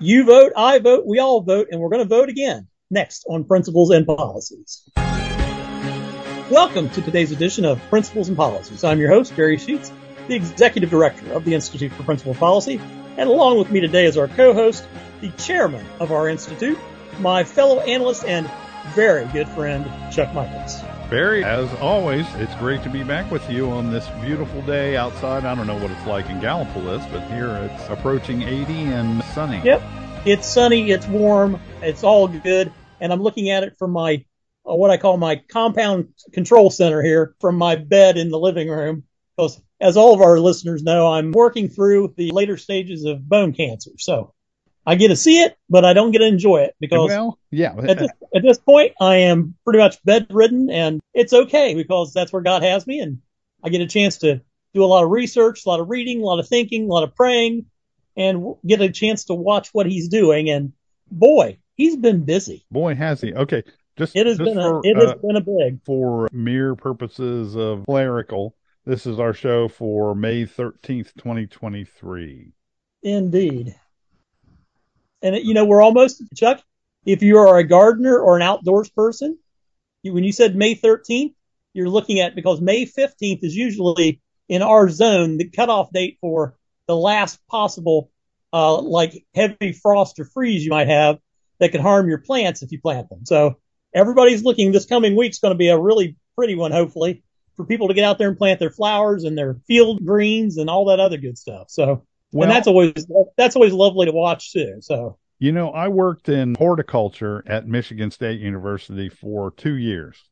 You vote, I vote, we all vote, and we're going to vote again next on Principles and Policies. Welcome to today's edition of Principles and Policies. I'm your host, Barry Sheets, the Executive Director of the Institute for Principled Policy, and along with me today is our co-host, the Chairman of our Institute, my fellow analyst and very good friend, Chuck Michaelis. Barry, as always, it's great to be back with you on this beautiful day outside. I don't know what it's like in Gallipolis, but here it's approaching 80 and sunny. Yep. It's sunny, it's warm, it's all good. And I'm looking at it from my, uh, what I call my compound control center here from my bed in the living room. Because as all of our listeners know, I'm working through the later stages of bone cancer. So I get to see it, but I don't get to enjoy it because well, yeah. At this, at this point, I am pretty much bedridden, and it's okay because that's where God has me, and I get a chance to do a lot of research, a lot of reading, a lot of thinking, a lot of praying, and get a chance to watch what He's doing. And boy, He's been busy. Boy, has He. Okay, just it has just been for, a, it has uh, been a big for mere purposes of clerical. This is our show for May 13th, 2023. indeed. And you know, we're almost Chuck. If you are a gardener or an outdoors person, you, when you said May 13th, you're looking at because May 15th is usually in our zone the cutoff date for the last possible uh, like heavy frost or freeze you might have that could harm your plants if you plant them. So everybody's looking. This coming week's going to be a really pretty one, hopefully, for people to get out there and plant their flowers and their field greens and all that other good stuff. So, Well- and that's always that's always lovely to watch too. So, You know, I worked in horticulture at Michigan State University for two years,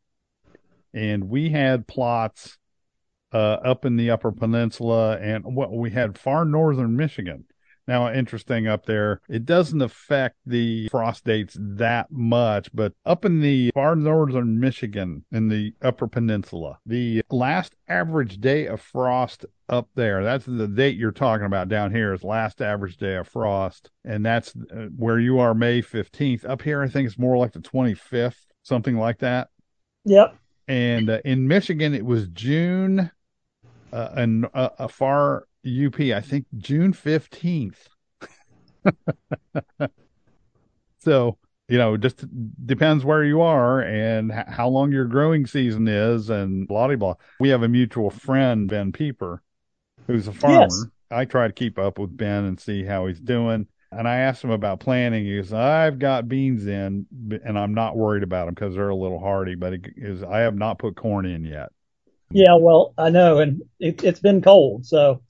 and we had plots uh, up in the Upper Peninsula and what we had far northern Michigan. Now, interesting up there, it doesn't affect the frost dates that much, but up in the far northern Michigan in the Upper Peninsula, the last average day of frost up there, that's the date you're talking about down here is last average day of frost. And that's uh, where you are May 15th. Up here, I think it's more like the 25th, something like that. yep, And uh, in Michigan, it was June, uh, and uh, a far UP, I think June 15th. so, you know, just depends where you are and how long your growing season is and blah, blah, blah. We have a mutual friend, Ben Pieper, who's a farmer. Yes. I try to keep up with Ben and see how he's doing. And I asked him about planting. He goes, I've got beans in, and I'm not worried about them because they're a little hardy, but he is, I have not put corn in yet. yeah. Well, I know, and it, it's been cold, so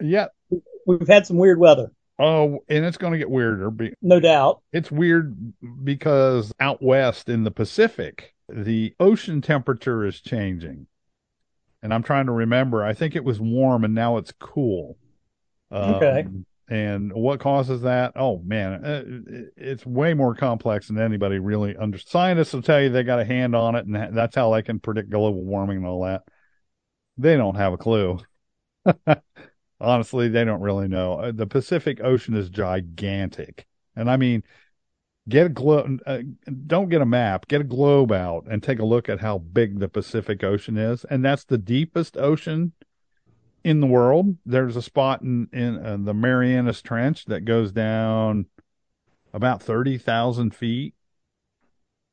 Yeah. we've had some weird weather, Oh, and it's going to get weirder. No doubt. It's weird because out west in the Pacific, the ocean temperature is changing. And I'm trying to remember, I think it was warm and now it's cool. Okay. Um, and what causes that? Oh man, uh, it's way more complex than anybody really under. Scientists will tell you they got a hand on it, and that's how they can predict global warming and all that. They don't have a clue. Honestly, they don't really know. Uh, The Pacific Ocean is gigantic, and I mean, get a globe. Uh, don't get a map. Get a globe out and take a look at how big the Pacific Ocean is, and that's the deepest ocean in the world. There's a spot in in uh, the Marianas Trench that goes down about thirty thousand feet,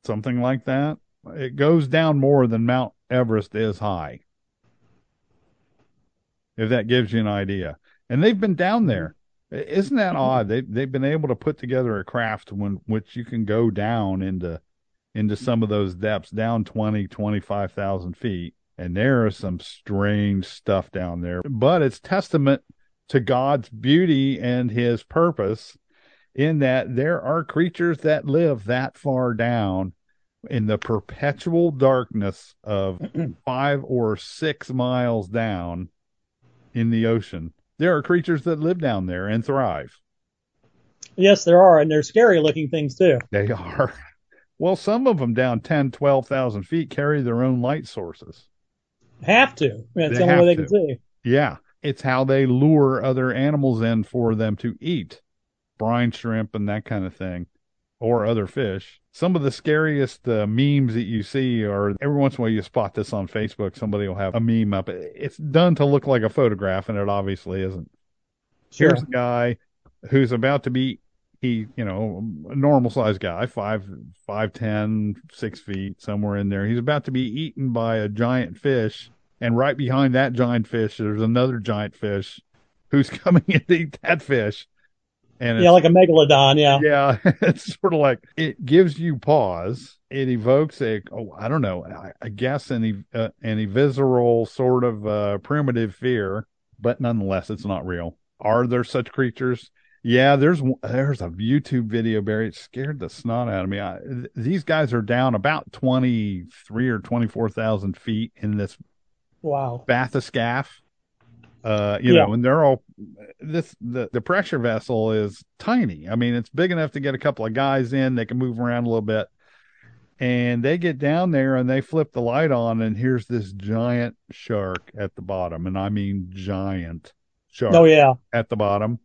something like that. It goes down more than Mount Everest is high. If that gives you an idea, and they've been down mm-hmm. there. I- Isn't that odd? They they've been able to put together a craft when which you can go down into into some of those depths, down 20, 25,000 feet. And there is some strange stuff down there. But it's testament to God's beauty and his purpose in that there are creatures that live that far down in the perpetual darkness of five or six miles down in the ocean. There are creatures that live down there and thrive. Yes, there are, and they're scary looking things too. They are. Well, some of them down 10, 12,000 feet carry their own light sources. Have to. That's They the only way they have can see. Yeah. It's how they lure other animals in for them to eat brine shrimp and that kind of thing, or other fish. Some of the scariest uh, memes that you see are every once in a while you spot this on Facebook. Somebody will have a meme up. It's done to look like a photograph, and it obviously isn't. Sure. Here's a guy who's about to be he, you know, a normal sized guy, five, five, ten, six feet, somewhere in there. He's about to be eaten by a giant fish. And right behind that giant fish, there's another giant fish who's coming in to eat that fish. And yeah, like a megalodon. Yeah. Yeah. It's sort of like it gives you pause. It evokes a, oh, I don't know, I, I guess an, uh, an visceral sort of uh, primitive fear, but nonetheless, it's not real. Are there such creatures? Yeah, there's there's a YouTube video, Barry. It scared the snot out of me. I, th- these guys are down about twenty three or twenty four thousand feet in this wow bathyscaphe. Uh, you yeah. know, and they're all this the the pressure vessel is tiny. I mean, it's big enough to get a couple of guys in. They can move around a little bit, and they get down there and they flip the light on, and here's this giant shark at the bottom, and I mean giant shark. Oh yeah, at the bottom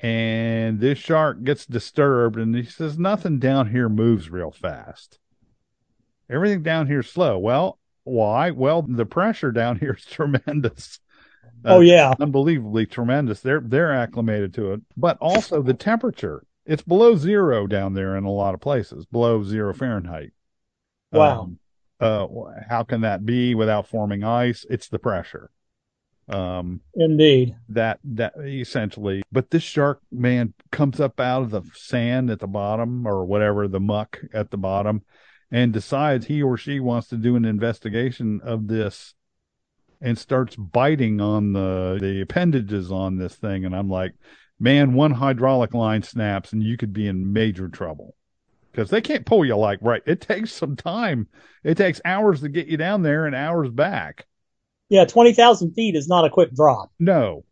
and this shark gets disturbed and he says nothing down here moves real fast everything down here is slow well why well the pressure down here is tremendous uh, oh yeah. unbelievably tremendous. They're they're acclimated to it. But also the temperature it's below zero down there in a lot of places below zero fahrenheit. Wow. Um, uh, how can that be without forming ice? It's the pressure. Um, Indeed. That that essentially, but this shark man comes up out of the sand at the bottom or whatever the muck at the bottom, and decides he or she wants to do an investigation of this, and starts biting on the the appendages on this thing, and I'm like, man, one hydraulic line snaps and you could be in major trouble because they can't pull you like right. It takes some time. It takes hours to get you down there and hours back yeah, 20,000 feet is not a quick drop. No.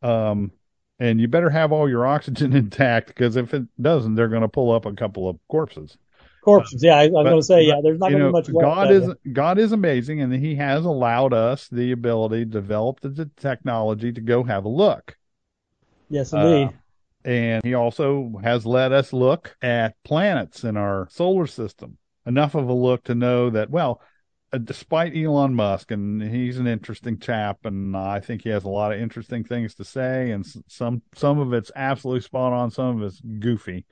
Um, and you better have all your oxygen intact because if it doesn't, they're going to pull up a couple of corpses. Corpses, yeah. I, am going to say, yeah. There's not going to be much. God is God is amazing, and He has allowed us the ability to develop the technology to go have a look. Yes, indeed. Uh, and He also has let us look at planets in our solar system. Enough of a look to know that well, uh, despite Elon Musk, and he's an interesting chap, and I think he has a lot of interesting things to say, and some some of it's absolutely spot on, some of it's goofy.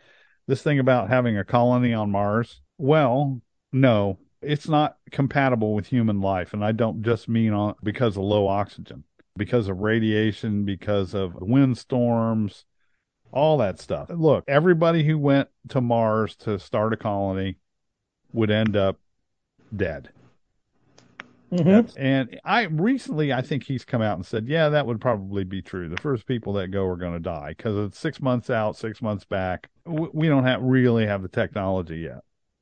This thing about having a colony on Mars, well, no, it's not compatible with human life, and I don't just mean on because of low oxygen, because of radiation, because of windstorms, all that stuff. Look, everybody who went to Mars to start a colony would end up dead Mm-hmm. And I recently, I think he's come out and said, yeah, that would probably be true. The first people that go are going to die because it's six months out, six months back. We don't have really have the technology yet.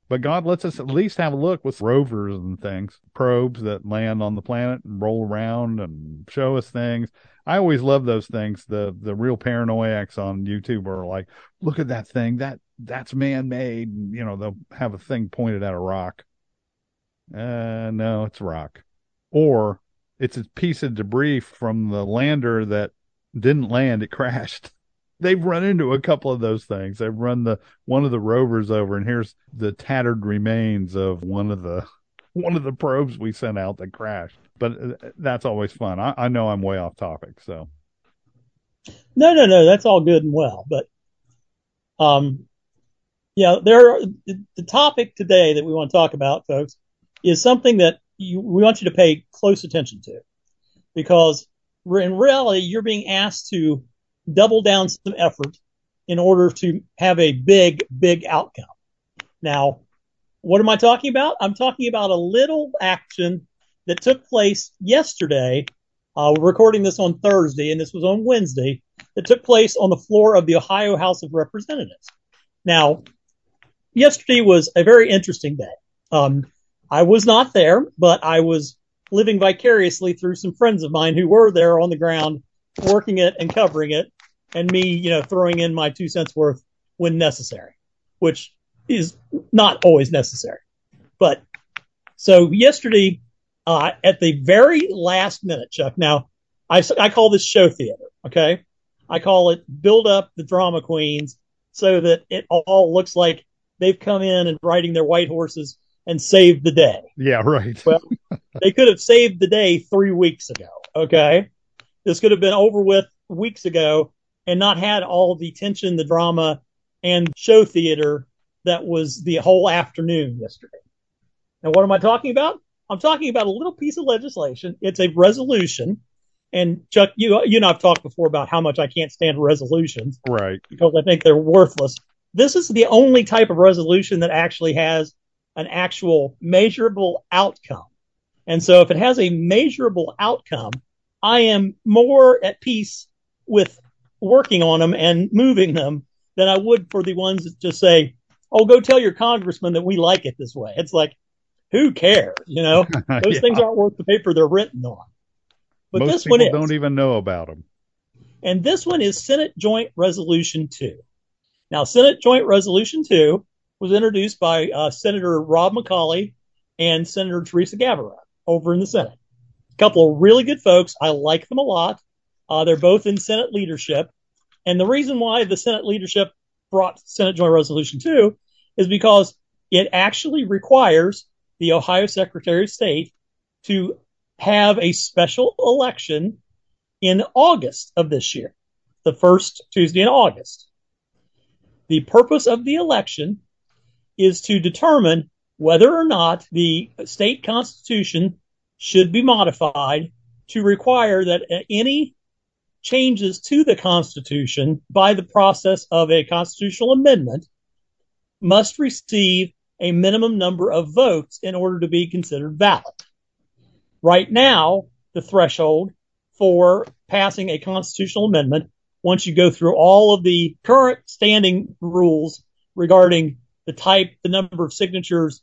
But God lets us at least have a look with rovers and things, probes that land on the planet and roll around and show us things. I always love those things. The the real paranoiacs on YouTube are like, look at that thing. That that's man made. You know, they'll have a thing pointed at a rock uh, no, it's rock. Or it's a piece of debris from the lander that didn't land, it crashed. They've run into a couple of those things. They've run the one of the rovers over and here's the tattered remains of one of the one of the probes we sent out that crashed. But uh, that's always fun. I, I know I'm way off topic, so no, no, no, that's all good and well. But um, yeah, there are, the topic today that we want to talk about, folks, is something that you, we want you to pay close attention to because in reality, you're being asked to double down some effort in order to have a big, big outcome. Now, what am I talking about? I'm talking about a little action that took place yesterday. Uh, we're recording this on Thursday, and this was on Wednesday. That took place on the floor of the Ohio House of Representatives. Now, yesterday was a very interesting day. Um, I was not there, but I was living vicariously through some friends of mine who were there on the ground working it and covering it and me, you know, throwing in my two cents worth when necessary, which is not always necessary. But so yesterday, uh, at the very last minute, Chuck, now I, I call this show theater. Okay. I call it build up the drama queens so that it all looks like they've come in and riding their white horses and saved the day. Yeah, right. well, they could have saved the day three weeks ago. Okay. This could have been over with weeks ago and not had all the tension, the drama, and show theater that was the whole afternoon yesterday. And what am I talking about? I'm talking about a little piece of legislation. It's a resolution. And Chuck, you you and I've talked before about how much I can't stand resolutions. Right. Because I think they're worthless. This is the only type of resolution that actually has an actual measurable outcome. And so if it has a measurable outcome, I am more at peace with working on them and moving them than I would for the ones that just say, "Oh, go tell your congressman that we like it this way." It's like, who cares? You know, those yeah. things aren't worth the paper they're written on. But Most this one is. don't even know about them. And this one is Senate Joint Resolution 2. Now, Senate Joint Resolution 2 was introduced by uh, Senator Rob McColley and Senator Theresa Gavarone over in the Senate. A couple of really good folks. I like them a lot. Uh, they're both in Senate leadership. And the reason why the Senate leadership brought Senate Joint Resolution 2 is because it actually requires the Ohio Secretary of State to have a special election in August of this year, the first Tuesday in August. The purpose of the election is to determine whether or not the state constitution should be modified to require that any changes to the Constitution by the process of a constitutional amendment must receive a minimum number of votes in order to be considered valid. Right now, the threshold for passing a constitutional amendment, once you go through all of the current standing rules regarding the type, the number of signatures,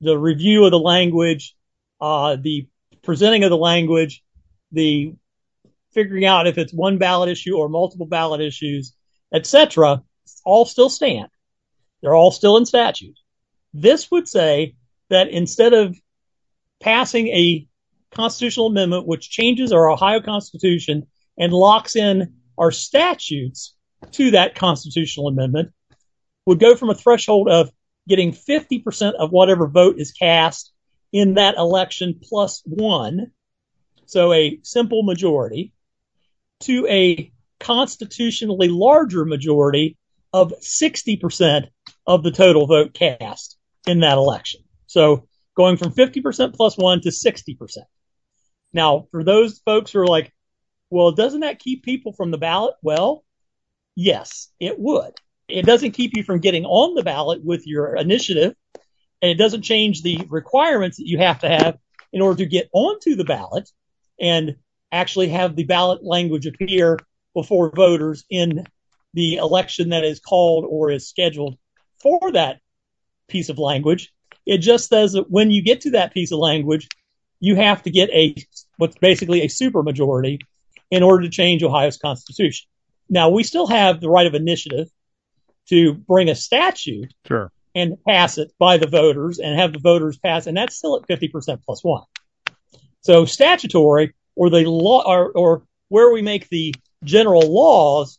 the review of the language, uh, the presenting of the language, the figuring out if it's one ballot issue or multiple ballot issues, etc., all still stand. They're all still in statute. This would say that instead of passing a constitutional amendment which changes our Ohio Constitution and locks in our statutes to that constitutional amendment, would go from a threshold of getting 50% of whatever vote is cast in that election plus one, so a simple majority, to a constitutionally larger majority of 60% of the total vote cast in that election. So going from 50% plus one to 60%. Now, for those folks who are like, well, doesn't that keep people from the ballot? Well, yes, it would. It doesn't keep you from getting on the ballot with your initiative, and it doesn't change the requirements that you have to have in order to get onto the ballot and actually have the ballot language appear before voters in the election that is called or is scheduled for that piece of language. It just says that when you get to that piece of language, you have to get a what's basically a supermajority in order to change Ohio's constitution. Now we still have the right of initiative to bring a statute sure. and pass it by the voters and have the voters pass, and that's still at 50% plus one. So statutory or the law or, or where we make the general laws,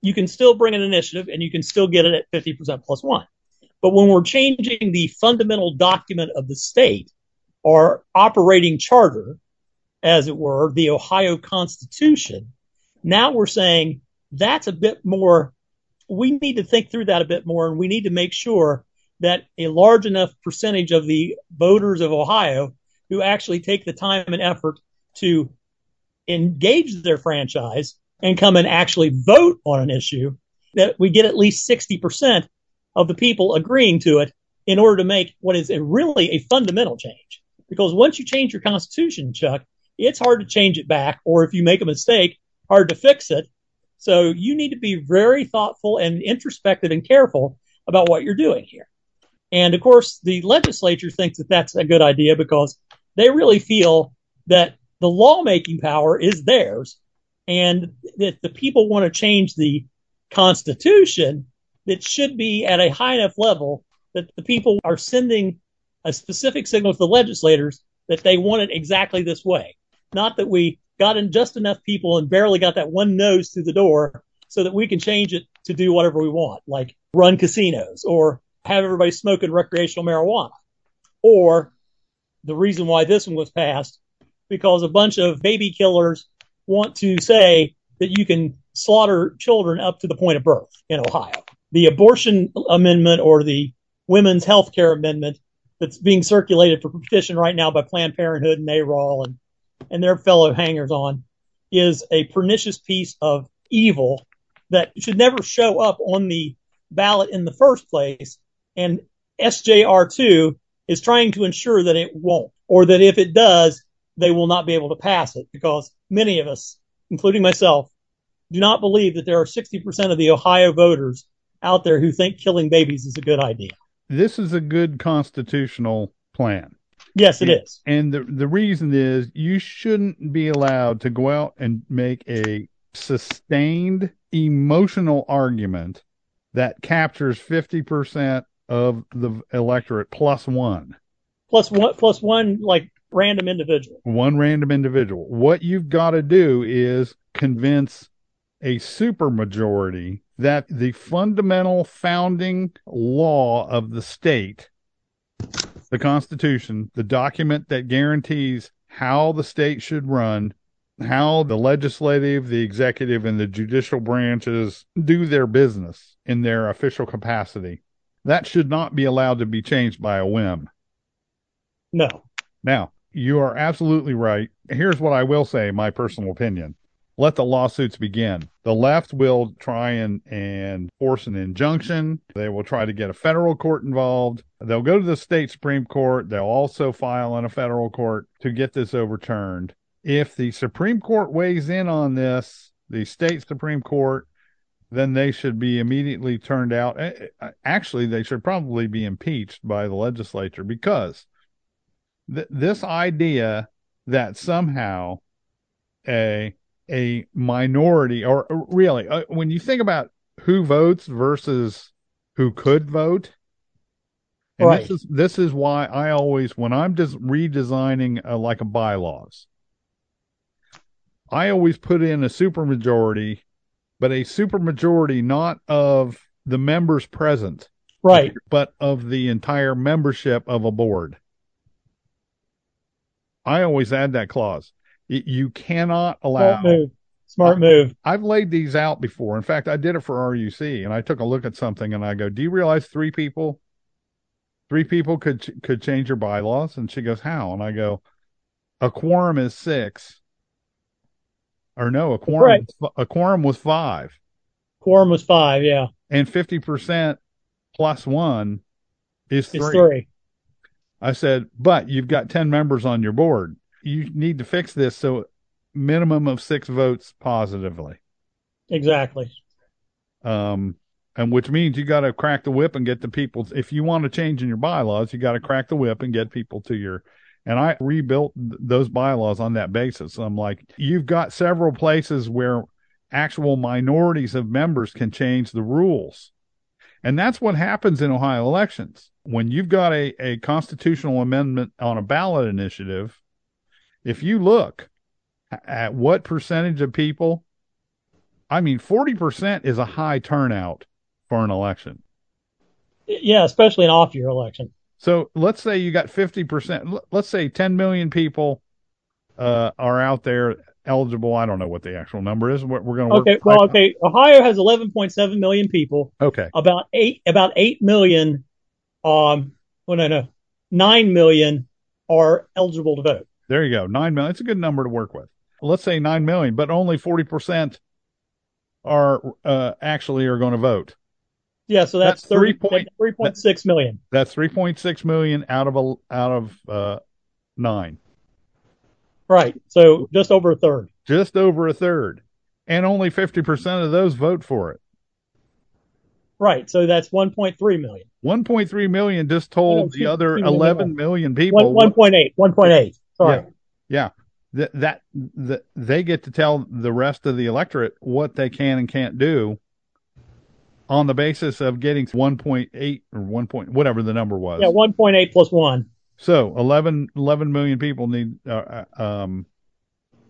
you can still bring an initiative and you can still get it at 50% plus one. But when we're changing the fundamental document of the state or operating charter, as it were, the Ohio Constitution, now we're saying that's a bit more, we need to think through that a bit more and we need to make sure that a large enough percentage of the voters of Ohio who actually take the time and effort to engage their franchise and come and actually vote on an issue that we get at least 60% of the people agreeing to it in order to make what is a really a fundamental change. Because once you change your constitution, Chuck, it's hard to change it back, or if you make a mistake, hard to fix it. So you need to be very thoughtful and introspective and careful about what you're doing here. And of course, the legislature thinks that that's a good idea because they really feel that the lawmaking power is theirs and that the people want to change the constitution that should be at a high enough level that the people are sending a specific signal to the legislators that they want it exactly this way. Not that we got in just enough people and barely got that one nose through the door so that we can change it to do whatever we want, like run casinos or have everybody smoking recreational marijuana. Or the reason why this one was passed, because a bunch of baby killers want to say that you can slaughter children up to the point of birth in Ohio. the abortion amendment or the women's health care amendment that's being circulated for petition right now by Planned Parenthood and NARAL and, and their fellow hangers on is a pernicious piece of evil that should never show up on the ballot in the first place. And SJR2 is trying to ensure that it won't, or that if it does, they will not be able to pass it because many of us, including myself, do not believe that there are 60% of the Ohio voters out there who think killing babies is a good idea. This is a good constitutional plan. Yes, it is. And the the reason is you shouldn't be allowed to go out and make a sustained emotional argument that captures 50% of the electorate plus one. Plus one, plus one, like random individual. One random individual. What you've got to do is convince a supermajority that the fundamental founding law of the state, the Constitution, the document that guarantees how the state should run, how the legislative, the executive, and the judicial branches do their business in their official capacity, that should not be allowed to be changed by a whim. No. Now, you are absolutely right. Here's what I will say, my personal opinion. Let the lawsuits begin. The left will try and, and force an injunction. They will try to get a federal court involved. They'll go to the state Supreme Court. They'll also file in a federal court to get this overturned. If the Supreme Court weighs in on this, the state Supreme Court, then they should be immediately turned out. Actually, they should probably be impeached by the legislature because th- this idea that somehow a a minority or really uh, when you think about who votes versus who could vote and right. this is this is why I always when I'm just redesigning a, like a bylaws I always put in a supermajority but a supermajority not of the members present right but of the entire membership of a board I always add that clause. You cannot allow. Smart move. Smart move. I've laid these out before. In fact, I did it for RUC, and I took a look at something, and I go, "Do you realize three people, three people could could change your bylaws?" And she goes, "How?" And I go, "A quorum is six, or no, a quorum right. a quorum was five. Quorum was five, yeah, and fifty percent plus one is three. It's three. I said, but you've got 10 members on your board. You need to fix this so minimum of six votes positively. Exactly. Um, and which means you got to crack the whip and get the people. If you want to change in your bylaws, you got to crack the whip and get people to your. And I rebuilt those bylaws on that basis. I'm like, you've got several places where actual minorities of members can change the rules. And that's what happens in Ohio elections when you've got a, a constitutional amendment on a ballot initiative, if you look at what percentage of people, I mean, 40% is a high turnout for an election. Yeah, especially an off year election. So let's say you got 50%, let's say 10 million people uh, are out there eligible. I don't know what the actual number is. We're, we're going to Okay. Well, okay. Ohio has 11.7 million people. Okay. About eight, about 8 million um, well, no, no, nine million are eligible to vote. There you go, nine million. It's a good number to work with. Let's say nine million, but only forty percent are uh, actually are going to vote. Yeah, so that's, that's 30, 3. 3.6 million. That's 3.6 million out of a out of uh, nine. Right. So just over a third. Just over a third. And only 50% of those vote for it. Right. So that's 1.3 million. 1.3 million just told the other 11 million people. 1.8. 1.8. Sorry. Yeah. yeah. That, that, that they get to tell the rest of the electorate what they can and can't do on the basis of getting 1.8 or 1. Point, whatever the number was. Yeah, 1.8 plus 1. So 11, 11 million people need, uh, uh um,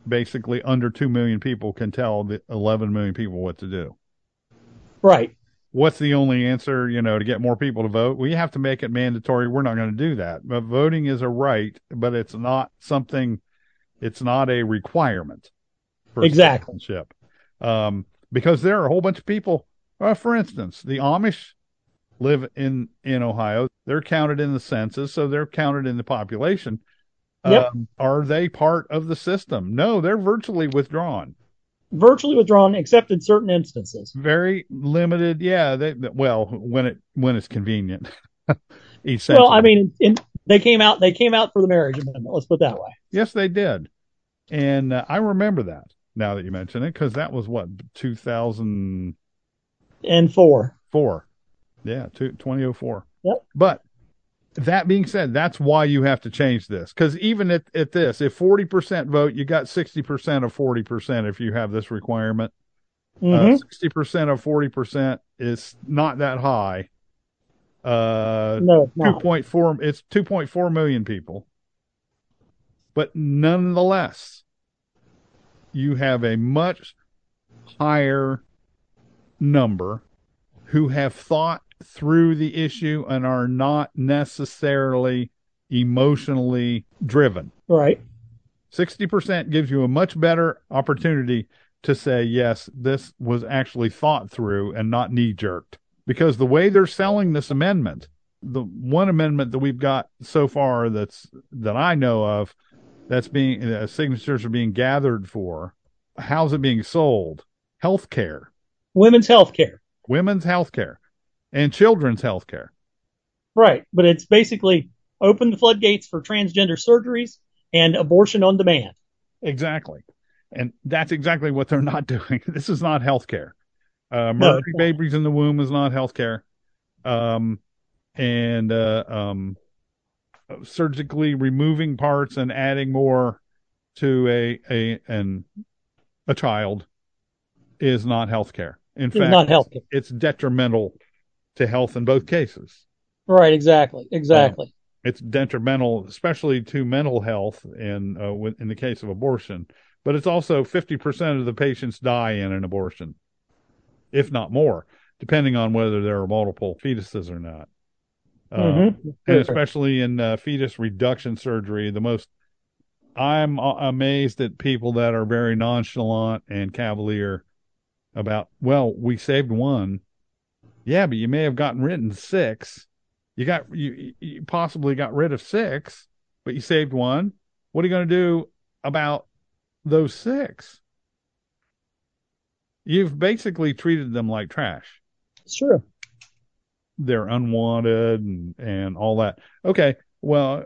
basically under 2 million people can tell the 11 million people what to do. Right what's the only answer, you know, to get more people to vote? We have to make it mandatory. We're not going to do that. But voting is a right, but it's not something, it's not a requirement. For exactly. Citizenship. Um, because there are a whole bunch of people Uh, for instance, the Amish live in in Ohio. They're counted in the census, so they're counted in the population. Yep. Um, are they part of the system? No, they're virtually withdrawn. Virtually withdrawn, except in certain instances. Very limited. Yeah. They, well, when it when it's convenient. well, I mean, in, they came out. They came out for the marriage amendment. Let's put it that way. Yes, they did, and uh, I remember that. Now that you mention it, because that was what two thousand and four. Four. Yeah, two, 2004. Yep. But that being said, that's why you have to change this. Because even at, at this, if 40% vote, you got 60% of 40% if you have this requirement. Mm-hmm. Uh, 60% of 40% is not that high. Uh, no, it's 2.4, it's 2.4 million people. But nonetheless, you have a much higher number who have thought through the issue and are not necessarily emotionally driven. Right. 60% gives you a much better opportunity to say, yes, this was actually thought through and not knee jerked. Because the way they're selling this amendment, the one amendment that we've got so far that's that I know of that's being uh, signatures are being gathered for, how's it being sold? Health care. Women's health care. Women's health care and children's health care. Right. But it's basically open the floodgates for transgender surgeries and abortion on demand. Exactly. And that's exactly what they're not doing. This is not health care. Uh, murdering no, babies in the womb is not health care. Um, and, uh, um, surgically removing parts and adding more to a, a, an, a child is not health care. In it's fact, not health care. It's detrimental to health in both cases. Right. Exactly. Exactly. Uh, it's detrimental, especially to mental health in uh, in the case of abortion. But it's also fifty percent of the patients die in an abortion, if not more, depending on whether there are multiple fetuses or not. Uh, mm-hmm. And especially in uh, fetus reduction surgery, the most I'm amazed at people that are very nonchalant and cavalier about, well, we saved one. Yeah, but you may have gotten rid of six. You got you, you possibly got rid of six, but you saved one. What are you going to do about those six? You've basically treated them like trash. It's true. They're unwanted and, and all that. Okay. Well,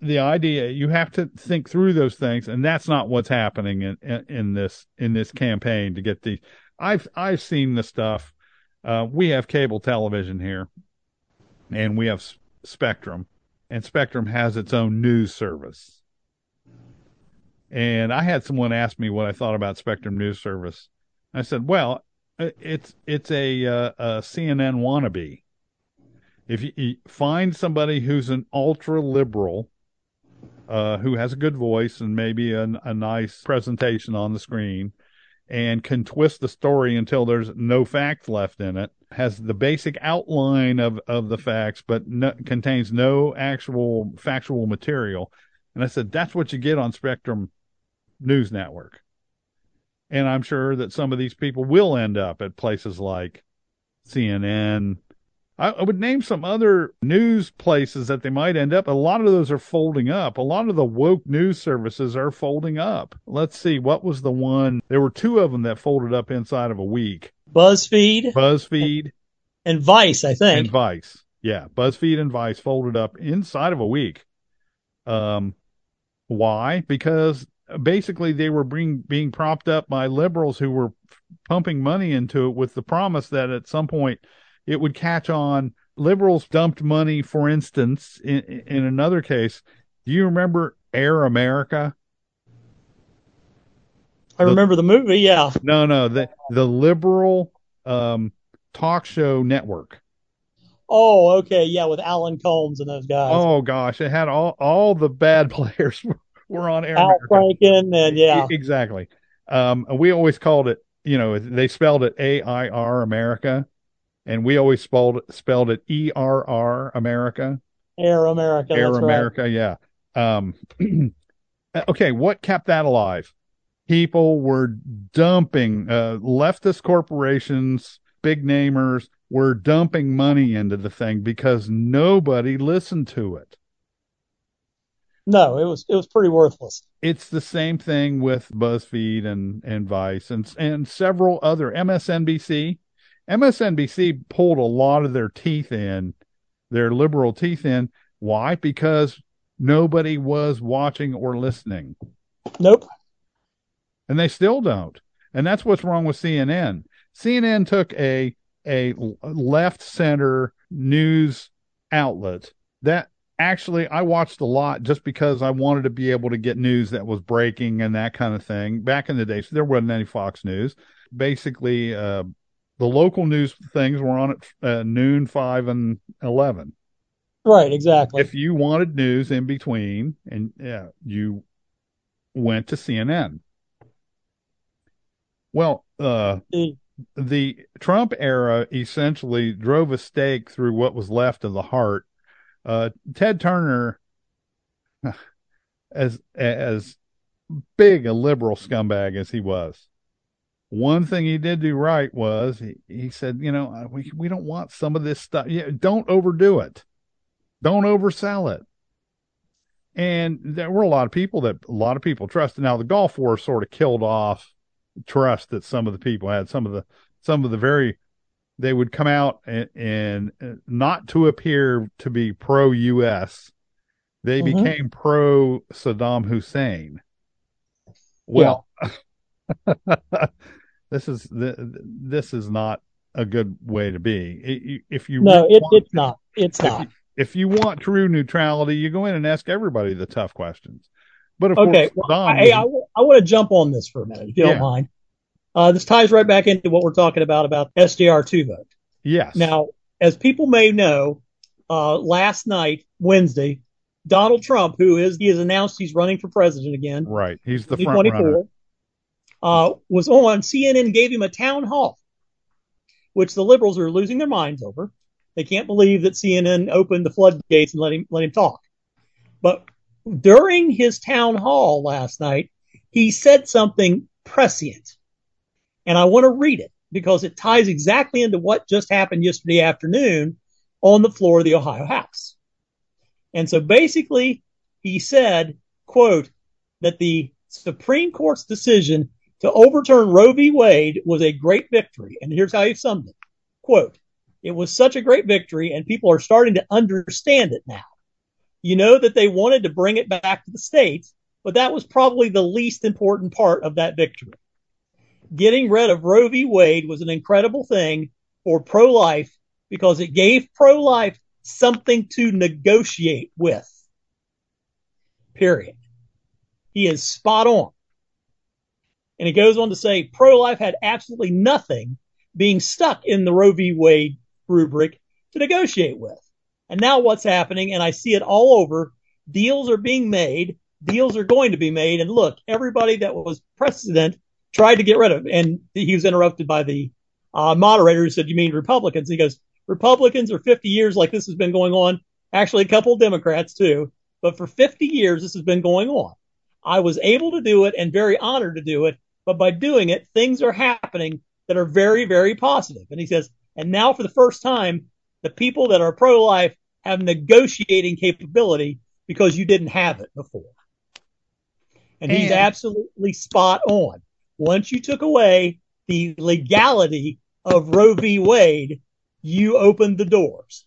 the idea you have to think through those things and that's not what's happening in, in, in this in this campaign to get the i've i've seen the stuff uh, we have cable television here and we have spectrum and spectrum has its own news service. And i had someone ask me what i thought about spectrum news service. I said well it's it's a, uh, a cnn wannabe. If you, you, find somebody who's an ultra liberal, uh, who has a good voice and maybe a, a nice presentation on the screen, and can twist the story until there's no facts left in it, has the basic outline of, of the facts, but no, contains no actual factual material. And I said, that's what you get on Spectrum News Network. And I'm sure that some of these people will end up at places like CNN, I, I would name some other news places that they might end up. A lot of those are folding up. A lot of the woke news services are folding up. Let's see, what was the one? There were two of them that folded up inside of a week. BuzzFeed. BuzzFeed. And Vice, I think. And Vice. Yeah. BuzzFeed and Vice folded up inside of a week. Um, why? Because basically they were being being propped up by liberals who were pumping money into it with the promise that at some point it would catch on. Liberals dumped money, for instance, in, in another case. Do you remember Air America? I the, remember the movie, yeah. No, no, the the liberal um, talk show network. Oh, okay, yeah, with Alan Colmes and those guys. Oh gosh, it had all all the bad players were, were on Air Al America. Franken and yeah, exactly. Um, we always called it, you know, they spelled it A I R America and we always spelled spelled it E R R America. Air America. Air America, right. yeah. Um, okay, what kept that alive? People were dumping uh, leftist corporations big namers were dumping money into the thing because nobody listened to it. No, it was it was pretty worthless. It's the same thing with BuzzFeed and and Vice and and several other MSNBC. MSNBC pulled a lot of their teeth in, their liberal teeth in. Why? Because nobody was watching or listening. Nope. And they still don't. And that's what's wrong with CNN. CNN took a a left center news outlet that actually I watched a lot just because I wanted to be able to get news that was breaking and that kind of thing. Back in the day, so there wasn't any Fox News. Basically, uh, the local news things were on at uh, noon, five, and eleven. Right, exactly. If you wanted news in between, and yeah, you went to CNN. Well, uh, mm. the Trump era essentially drove a stake through what was left of the heart uh, Ted Turner, as as big a liberal scumbag as he was, one thing he did do right was he, he said, you know, uh, we we don't want some of this stuff. Yeah, don't overdo it. Don't oversell it. And there were a lot of people that a lot of people trusted. Now the Gulf War sort of killed off trust that some of the people had. Some of the some of the very they would come out and, and uh, not to appear to be pro U.S. They mm-hmm. became pro Saddam Hussein. Well, yeah. this is the, this is not a good way to be. If you no, it, want, it's not. It's if not. You, if you want true neutrality, you go in and ask everybody the tough questions. But of okay, course, well, I, I, I, want to jump on this for a minute, if you yeah. don't mind. Uh, this ties right back into what we're talking about about SJR two vote. Yes. Now, as people may know, uh, last night, Wednesday, Donald Trump, who is he has announced he's running for president again. Right. He's the front runner. Uh, was on CNN, gave him a town hall, which the liberals are losing their minds over. They can't believe that CNN opened the floodgates and let him let him talk. But during his town hall last night, he said something prescient. And I want to read it because it ties exactly into what just happened yesterday afternoon on the floor of the Ohio House. And so basically he said, quote, that the Supreme Court's decision to overturn Roe v. Wade was a great victory. And here's how he summed it. Quote, it was such a great victory and people are starting to understand it now. You know that they wanted to bring it back to the states, but that was probably the least important part of that victory getting rid of Roe v. Wade was an incredible thing for pro life because it gave pro life something to negotiate with. Period. He is spot on. And he goes on to say pro life had absolutely nothing being stuck in the Roe v. Wade rubric to negotiate with. And now what's happening, and I see it all over, deals are being made, deals are going to be made. And look, everybody that was precedent tried to get rid of. And he was interrupted by the uh, moderator who said, "You mean Republicans?" He goes, "Republicans are 50 years like this has been going on. Actually, a couple of Democrats too, but for 50 years this has been going on. I was able to do it and very honored to do it, but by doing it, things are happening that are very, very positive." And he says, "And now for the first time, the people that are pro-life have negotiating capability because you didn't have it before." And, and he's absolutely spot on once you took away the legality of Roe v. Wade, you opened the doors.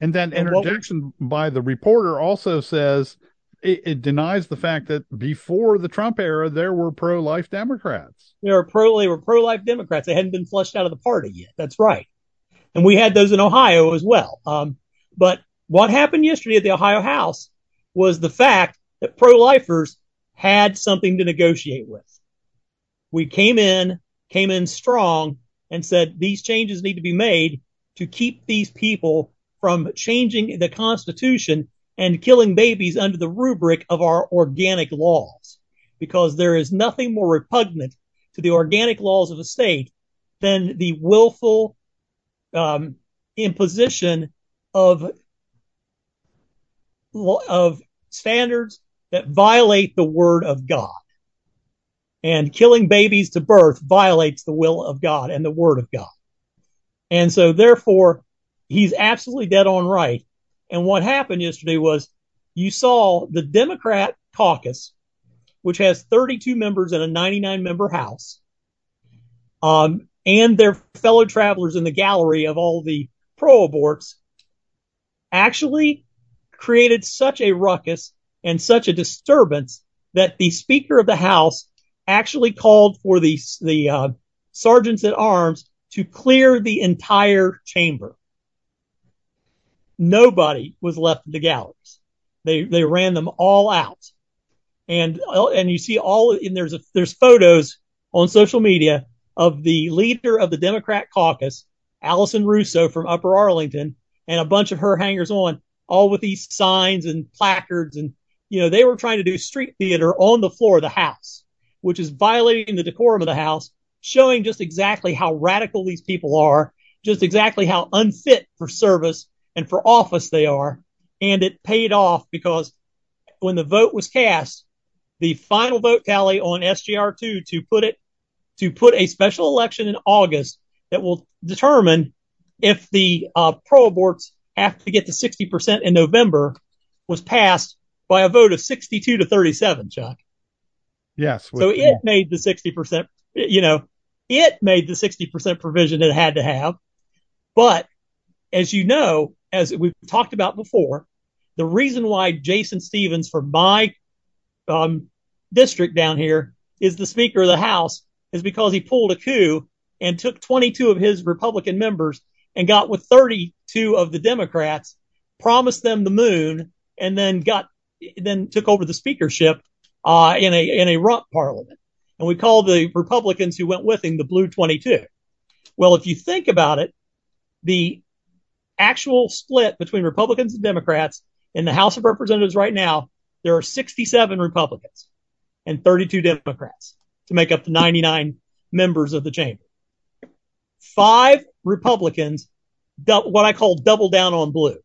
And that and interjection by the reporter also says it, it, denies the fact that before the Trump era there were pro-life Democrats. There were pro they were pro-life Democrats. They hadn't been flushed out of the party yet. That's right. And we had those in Ohio as well. Um, but what happened yesterday at the Ohio House was the fact that pro-lifers had something to negotiate with we came in, came in strong and said these changes need to be made to keep these people from changing the Constitution and killing babies under the rubric of our organic laws. Because there is nothing more repugnant to the organic laws of a state than the willful um, imposition of of standards that violate the word of God and killing babies to birth violates the will of God and the word of God. And so therefore, he's absolutely dead on right. And what happened yesterday was you saw the Democrat caucus, which has 32 members in a 99 member House, um, and their fellow travelers in the gallery of all the pro aborts actually created such a ruckus and such a disturbance that the Speaker of the House actually called for the, the uh, sergeants at arms to clear the entire chamber. Nobody was left in the galleries. They they ran them all out, and and you see all and there's a, there's photos on social media of the leader of the Democrat caucus, Allison Russo from Upper Arlington, and a bunch of her hangers on, all with these signs and placards, and you know they were trying to do street theater on the floor of the House, which is violating the decorum of the House, showing just exactly how radical these people are, just exactly how unfit for service and for office they are. And it paid off because when the vote was cast, the final vote tally on SJR2 to put it, to put a special election in August that will determine if the uh, pro aborts have to get to 60% in November was passed by a vote of 62 to 37, Chuck. Yes. So it made the 60%, you know, it made the 60% provision it had to have. But as you know, as we've talked about before, the reason why Jason Stephens from my um, district down here is the Speaker of the House is because he pulled a coup and took 22 of his Republican members and got with 32 of the Democrats, promised them the moon, and then got then took over the speakership uh, in a in a rump parliament. And we call the Republicans who went with him the Blue 22. Well, if you think about it, the actual split between Republicans and Democrats in the House of Representatives right now, there are 67 Republicans and 32 Democrats to make up the 99 members of the chamber. Five Republicans, what I call double down on blue.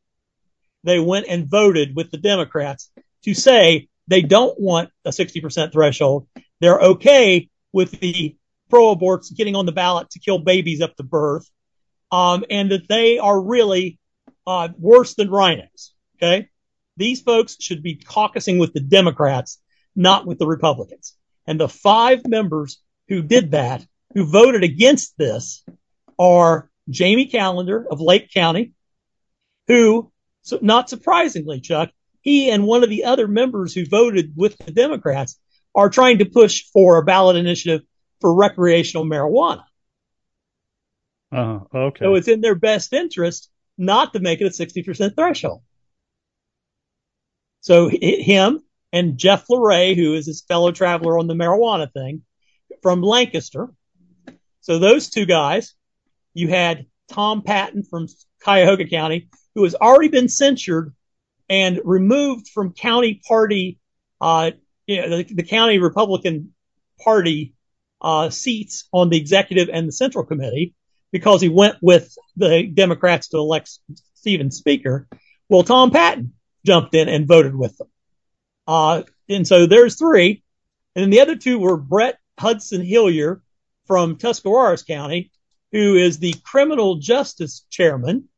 They went and voted with the Democrats to say they don't want a 60% threshold. They're okay with the pro aborts getting on the ballot to kill babies up to birth and that they are really uh, worse than RINOs. Okay, these folks should be caucusing with the Democrats, not with the Republicans. And the five members who did that, who voted against this, are Jamie Callender of Lake County, who, not surprisingly, Chuck, he and one of the other members who voted with the Democrats are trying to push for a ballot initiative for recreational marijuana. Uh, okay. So it's in their best interest not to make it a 60% threshold. So him and Jeff LaRe, who is his fellow traveler on the marijuana thing from Lancaster. So those two guys, you had Tom Patton from Cuyahoga County, who has already been censured and removed from county party, uh, you know, the, the county Republican party, uh, seats on the executive and the central committee because he went with the Democrats to elect Stephens Speaker. Well, Tom Patton jumped in and voted with them. Uh, and so there's three. And then the other two were Brett Hudson Hillier from Tuscarawas County, who is the criminal justice chairman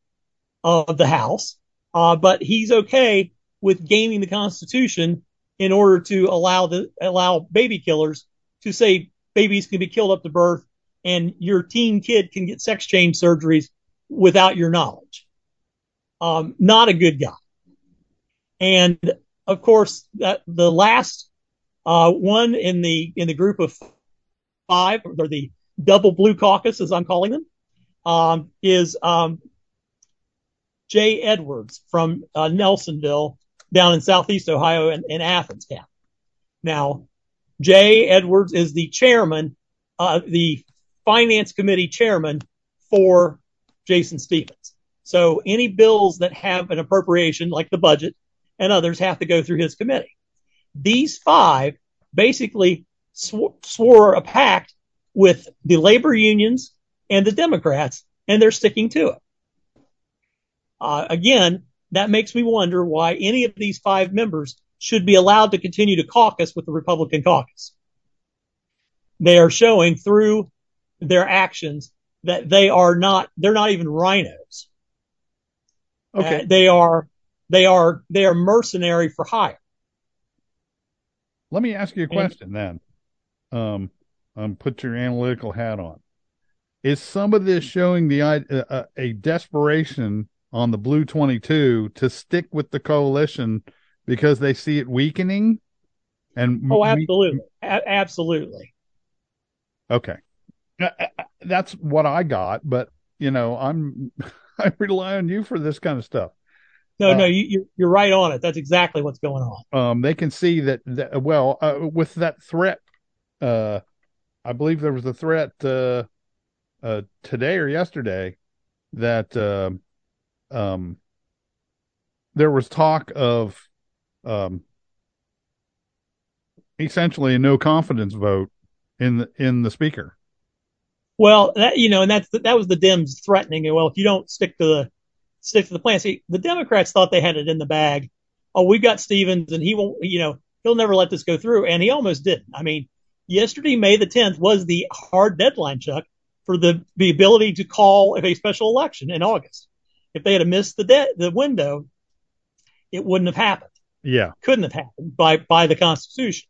of the House. Uh, but he's okay with gaming the Constitution in order to allow the allow baby killers to say babies can be killed up to birth and your teen kid can get sex change surgeries without your knowledge. Um, not a good guy. And of course, that the last uh, one in the in the group of five, or the double blue caucus, as I'm calling them, um, is um, Jay Edwards from uh, Nelsonville down in southeast Ohio and in Athens County. Now, Jay Edwards is the chairman, uh, the finance committee chairman for Jason Stephens. So any bills that have an appropriation like the budget and others have to go through his committee. These five basically sw- swore a pact with the labor unions and the Democrats, and they're sticking to it. Uh, again, that makes me wonder why any of these five members should be allowed to continue to caucus with the Republican caucus. They are showing through their actions that they are not they're not even RINOs. Okay. Uh, they are they are they are mercenary for hire. Let me ask you a question then. Um, um, put your analytical hat on. Is some of this showing the uh, uh, a desperation on the Blue Twenty Two to stick with the coalition because they see it weakening? And Oh, we- absolutely, A- absolutely. Okay. Uh, uh, That's what I got, but you know, I'm I rely on you for this kind of stuff. No, Uh, no, you, you're you're right on it. That's exactly what's going on. Um, they can see that, that well, uh, with that threat, uh, I believe there was a threat uh, uh, today or yesterday that um, um, there was talk of um, essentially a no confidence vote in the in the speaker. Well, that, you know, and that's that was the Dems threatening. Well, if you don't stick to the stick to the plan, see, the Democrats thought they had it in the bag. Oh, we've got Stephens, and he won't. You know, he'll never let this go through, and he almost didn't. I mean, yesterday, May the 10th, was the hard deadline, Chuck, for the the ability to call a special election in August. If they had missed the de- the window, it wouldn't have happened. Yeah, couldn't have happened by by the Constitution.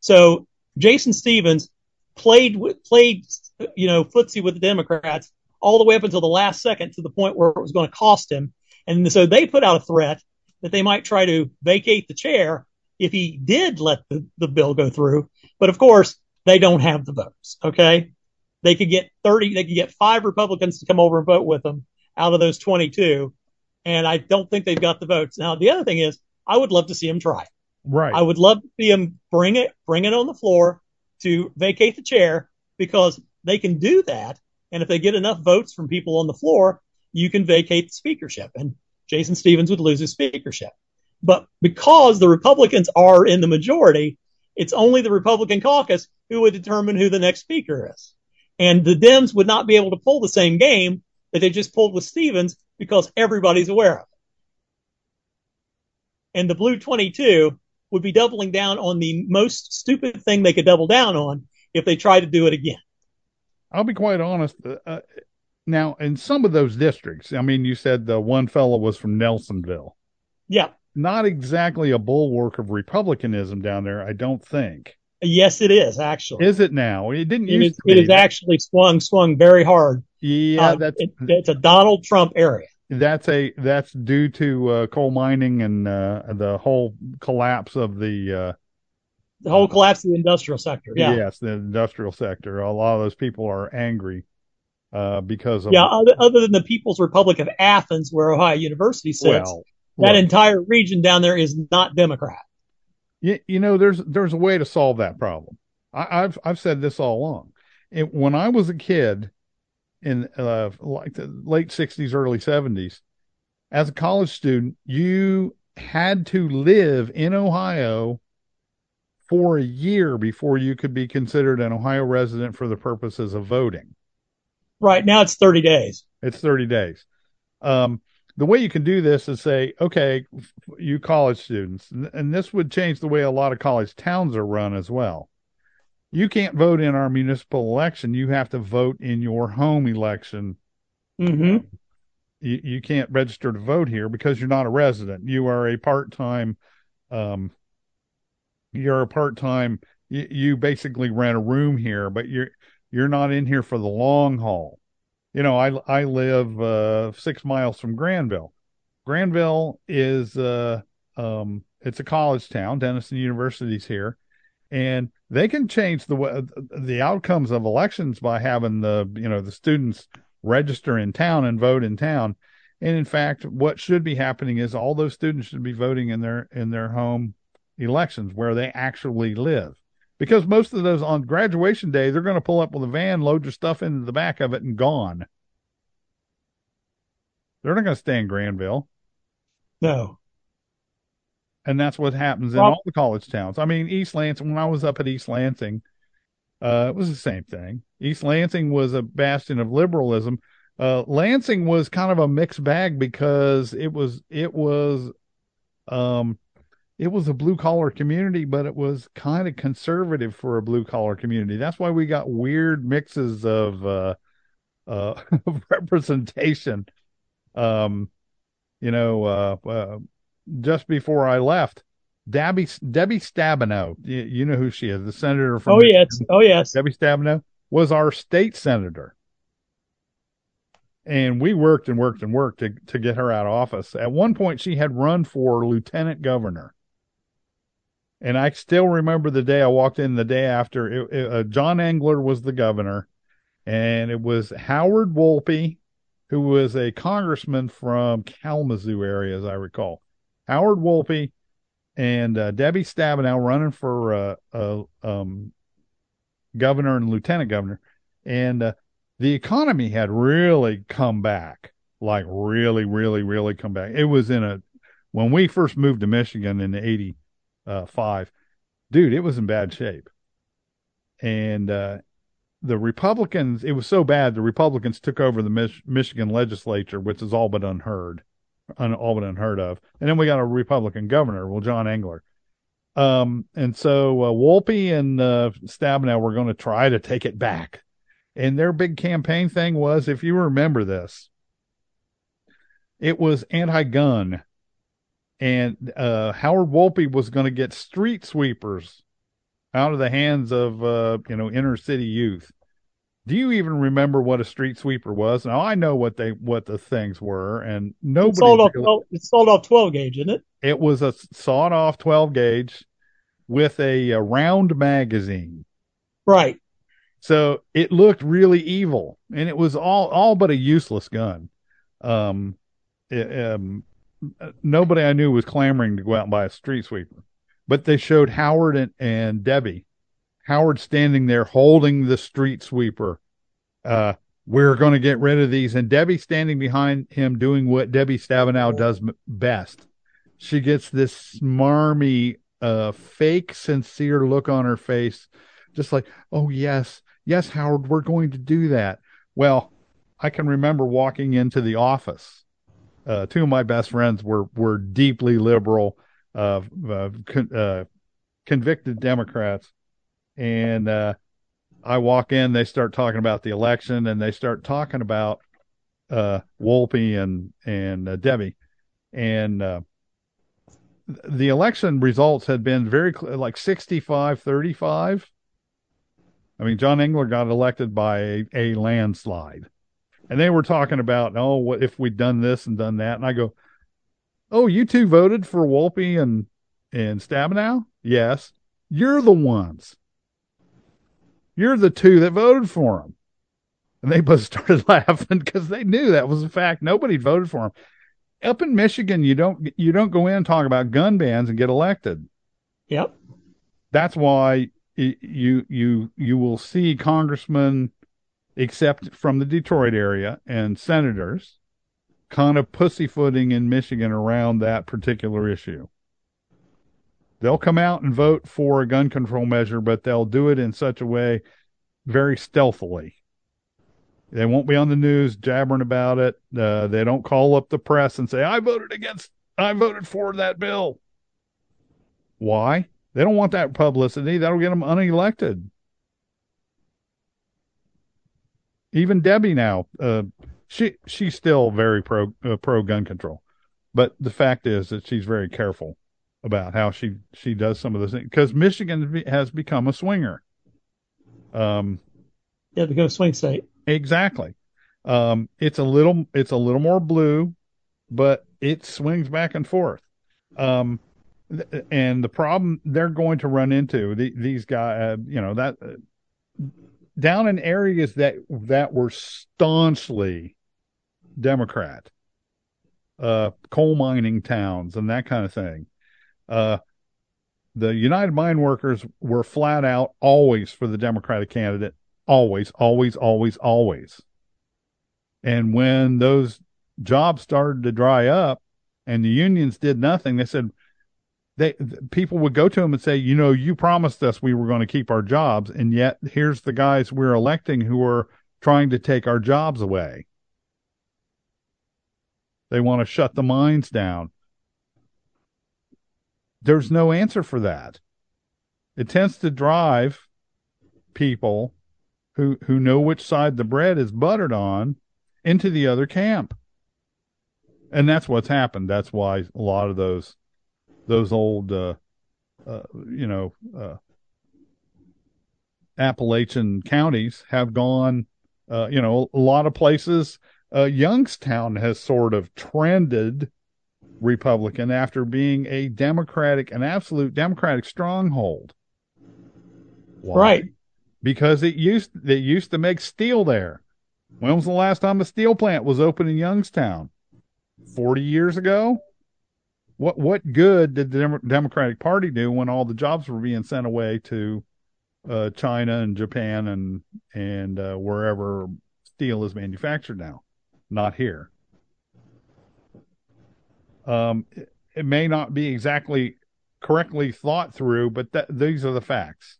So Jason Stephens played played you know footsie with the Democrats all the way up until the last second to the point where it was going to cost him. And so they put out a threat that they might try to vacate the chair if he did let the, the bill go through. But of course, they don't have the votes. Okay. They could get 30, they could get five Republicans to come over and vote with them out of those 22. And I don't think they've got the votes. Now, the other thing is, I would love to see him try. right. I would love to see him bring it, bring it on the floor to vacate the chair because they can do that. And if they get enough votes from people on the floor, you can vacate the speakership and Jason Stephens would lose his speakership. But because the Republicans are in the majority, it's only the Republican caucus who would determine who the next speaker is. And the Dems would not be able to pull the same game that they just pulled with Stephens because everybody's aware of it. And the Blue 22 would be doubling down on the most stupid thing they could double down on if they try to do it again. I'll be quite honest. Uh, uh, now, in some of those districts, I mean, you said the one fellow was from Nelsonville. Yeah. Not exactly a bulwark of republicanism down there, I don't think. Yes, it is actually. Is it now? It didn't It used is, to it is actually swung, swung very hard. yeah, Uh, that's it- it's a Donald Trump area. that's a that's due to uh, coal mining and uh, the whole collapse of the uh, The whole collapse of the industrial sector. Yeah. yes, the industrial sector. A lot of those people are angry uh, because of Yeah. Other, other than the People's Republic of Athens, where Ohio University sits, well, that entire region down there is not Democrat. You, you know, there's there's a way to solve that problem. I, I've I've said this all along. It, when I was a kid, in uh, like the late '60s, early '70s, as a college student, you had to live in Ohio for a year before you could be considered an Ohio resident for the purposes of voting. Right now, it's 30 days. It's 30 days. Um, the way you can do this is say, okay, you college students, and, this would change the way a lot of college towns are run as well. You can't vote in our municipal election. You have to vote in your home election. hmm You, you can't register to vote here because you're not a resident. You are a part-time, um, you're a part-time, you, you basically rent a room here, but you're, you're not in here for the long haul. You know, I, I live, uh, six miles from Granville. Granville is, uh, um, it's a college town. Denison University's here and they can change the the outcomes of elections by having the, you know, the students register in town and vote in town. And in fact, what should be happening is all those students should be voting in their, in their home elections where they actually live. Because most of those on graduation day they're going to pull up with a van load your stuff into the back of it and gone. They're not going to stay in granville. No. and that's what happens in Well- all the college towns. I mean east lansing when i was up at east lansing uh, it was the same thing. East lansing was a bastion of liberalism. Uh, lansing was kind of a mixed bag because it was it was um it was a blue collar community, but it was kind of conservative for a blue collar community. That's why we got weird mixes of uh, uh, representation. Um, you know, uh, uh, just before I left, Debbie Debbie Stabenow, you, you, know who she is, the senator from. Oh Michigan. yes, oh yes. Debbie Stabenow was our state senator, and we worked and worked and worked to to get her out of office. At one point, she had run for lieutenant governor. And I still remember the day I walked in the day after it, it, uh, John Engler was the governor and it was Howard Wolpe, who was a congressman from Kalamazoo area, as I recall. Howard Wolpe and uh, Debbie Stabenow running for uh, uh, um, governor and lieutenant governor, and uh, the economy had really come back, like really, really, really come back. It was in a when we first moved to Michigan in '85, dude, it was in bad shape, and uh, the Republicans, it was so bad, the Republicans took over the Mich- Michigan legislature, which is all but unheard, un- all but unheard of. And then we got a Republican governor, well, John Engler. Um, and so uh, Wolpe and uh, Stabenow were going to try to take it back. And their big campaign thing was, if you remember this, it was anti-gun, and uh, Howard Wolpe was going to get street sweepers out of the hands of uh, you know inner city youth. Do you even remember what a street sweeper was? Now I know what they what the things were, and nobody. It's sold off. Really, it's sold off twelve gauge, isn't it? It was a sawed off twelve gauge with a, a round magazine. Right. So it looked really evil, and it was all all but a useless gun. Um, it, um, nobody I knew was clamoring to go out and buy a street sweeper but they showed Howard and, and Debbie. Howard standing there holding the street sweeper. Uh, we're going to get rid of these. And Debbie standing behind him doing what Debbie Stabenow does best. She gets this smarmy, uh, fake, sincere look on her face, just like, oh, yes, yes, Howard, we're going to do that. Well, I can remember walking into the office. Uh, two of my best friends were were deeply liberal of uh, con- uh, convicted Democrats, and uh, I walk in, they start talking about the election, and they start talking about uh, Wolpe and and uh, Debbie, and uh, the election results had been very cl- like 65 35 i mean john engler got elected by a, a landslide and they were talking about oh what if we'd done this and done that and i go Oh, you two voted for Wolpe and and Stabenow? Yes. You're the ones. You're the two that voted for him. And they both started laughing because they knew that was a fact. Nobody voted for him. Up in Michigan, you don't you don't go in and talk about gun bans and get elected. Yep. That's why you you you will see congressmen, except from the Detroit area, and senators kind of pussyfooting in Michigan around that particular issue. They'll come out and vote for a gun control measure, but they'll do it in such a way very stealthily. They won't be on the news jabbering about it. Uh, they don't call up the press and say, I voted against, I voted for that bill. Why? They don't want that publicity. That'll get them unelected. Even Debbie now, uh, she she's still very pro uh, pro gun control, but the fact is that she's very careful about how she she does some of those things because Michigan has become a swinger. Um, yeah, become a swing state. Exactly. Um, it's a little it's a little more blue, but it swings back and forth. Um, th- and the problem they're going to run into the, these guys, uh, you know that. Down in areas that that were staunchly Democrat, uh, coal mining towns, and that kind of thing. Uh, the United Mine Workers were flat out always for the Democratic candidate, always, always, always, always. And when those jobs started to dry up and the unions did nothing, they said, they people would go to them and say, you know, you promised us we were going to keep our jobs, and yet here's the guys we're electing who are trying to take our jobs away. They want to shut the mines down. There's no answer for that. It tends to drive people who who know which side the bread is buttered on into the other camp. And that's what's happened. That's why a lot of those those old uh, uh, you know uh, Appalachian counties have gone uh, you know a lot of places uh, Youngstown has sort of trended Republican after being a Democratic, an absolute Democratic stronghold. Why? Right. Because it used they used to make steel there. When was the last time a steel plant was open in Youngstown? Forty years ago. What what good did the Democratic Party do when all the jobs were being sent away to uh, China and Japan and and uh, wherever steel is manufactured now? Not here. Um, it, it may not be exactly correctly thought through, but th- these are the facts.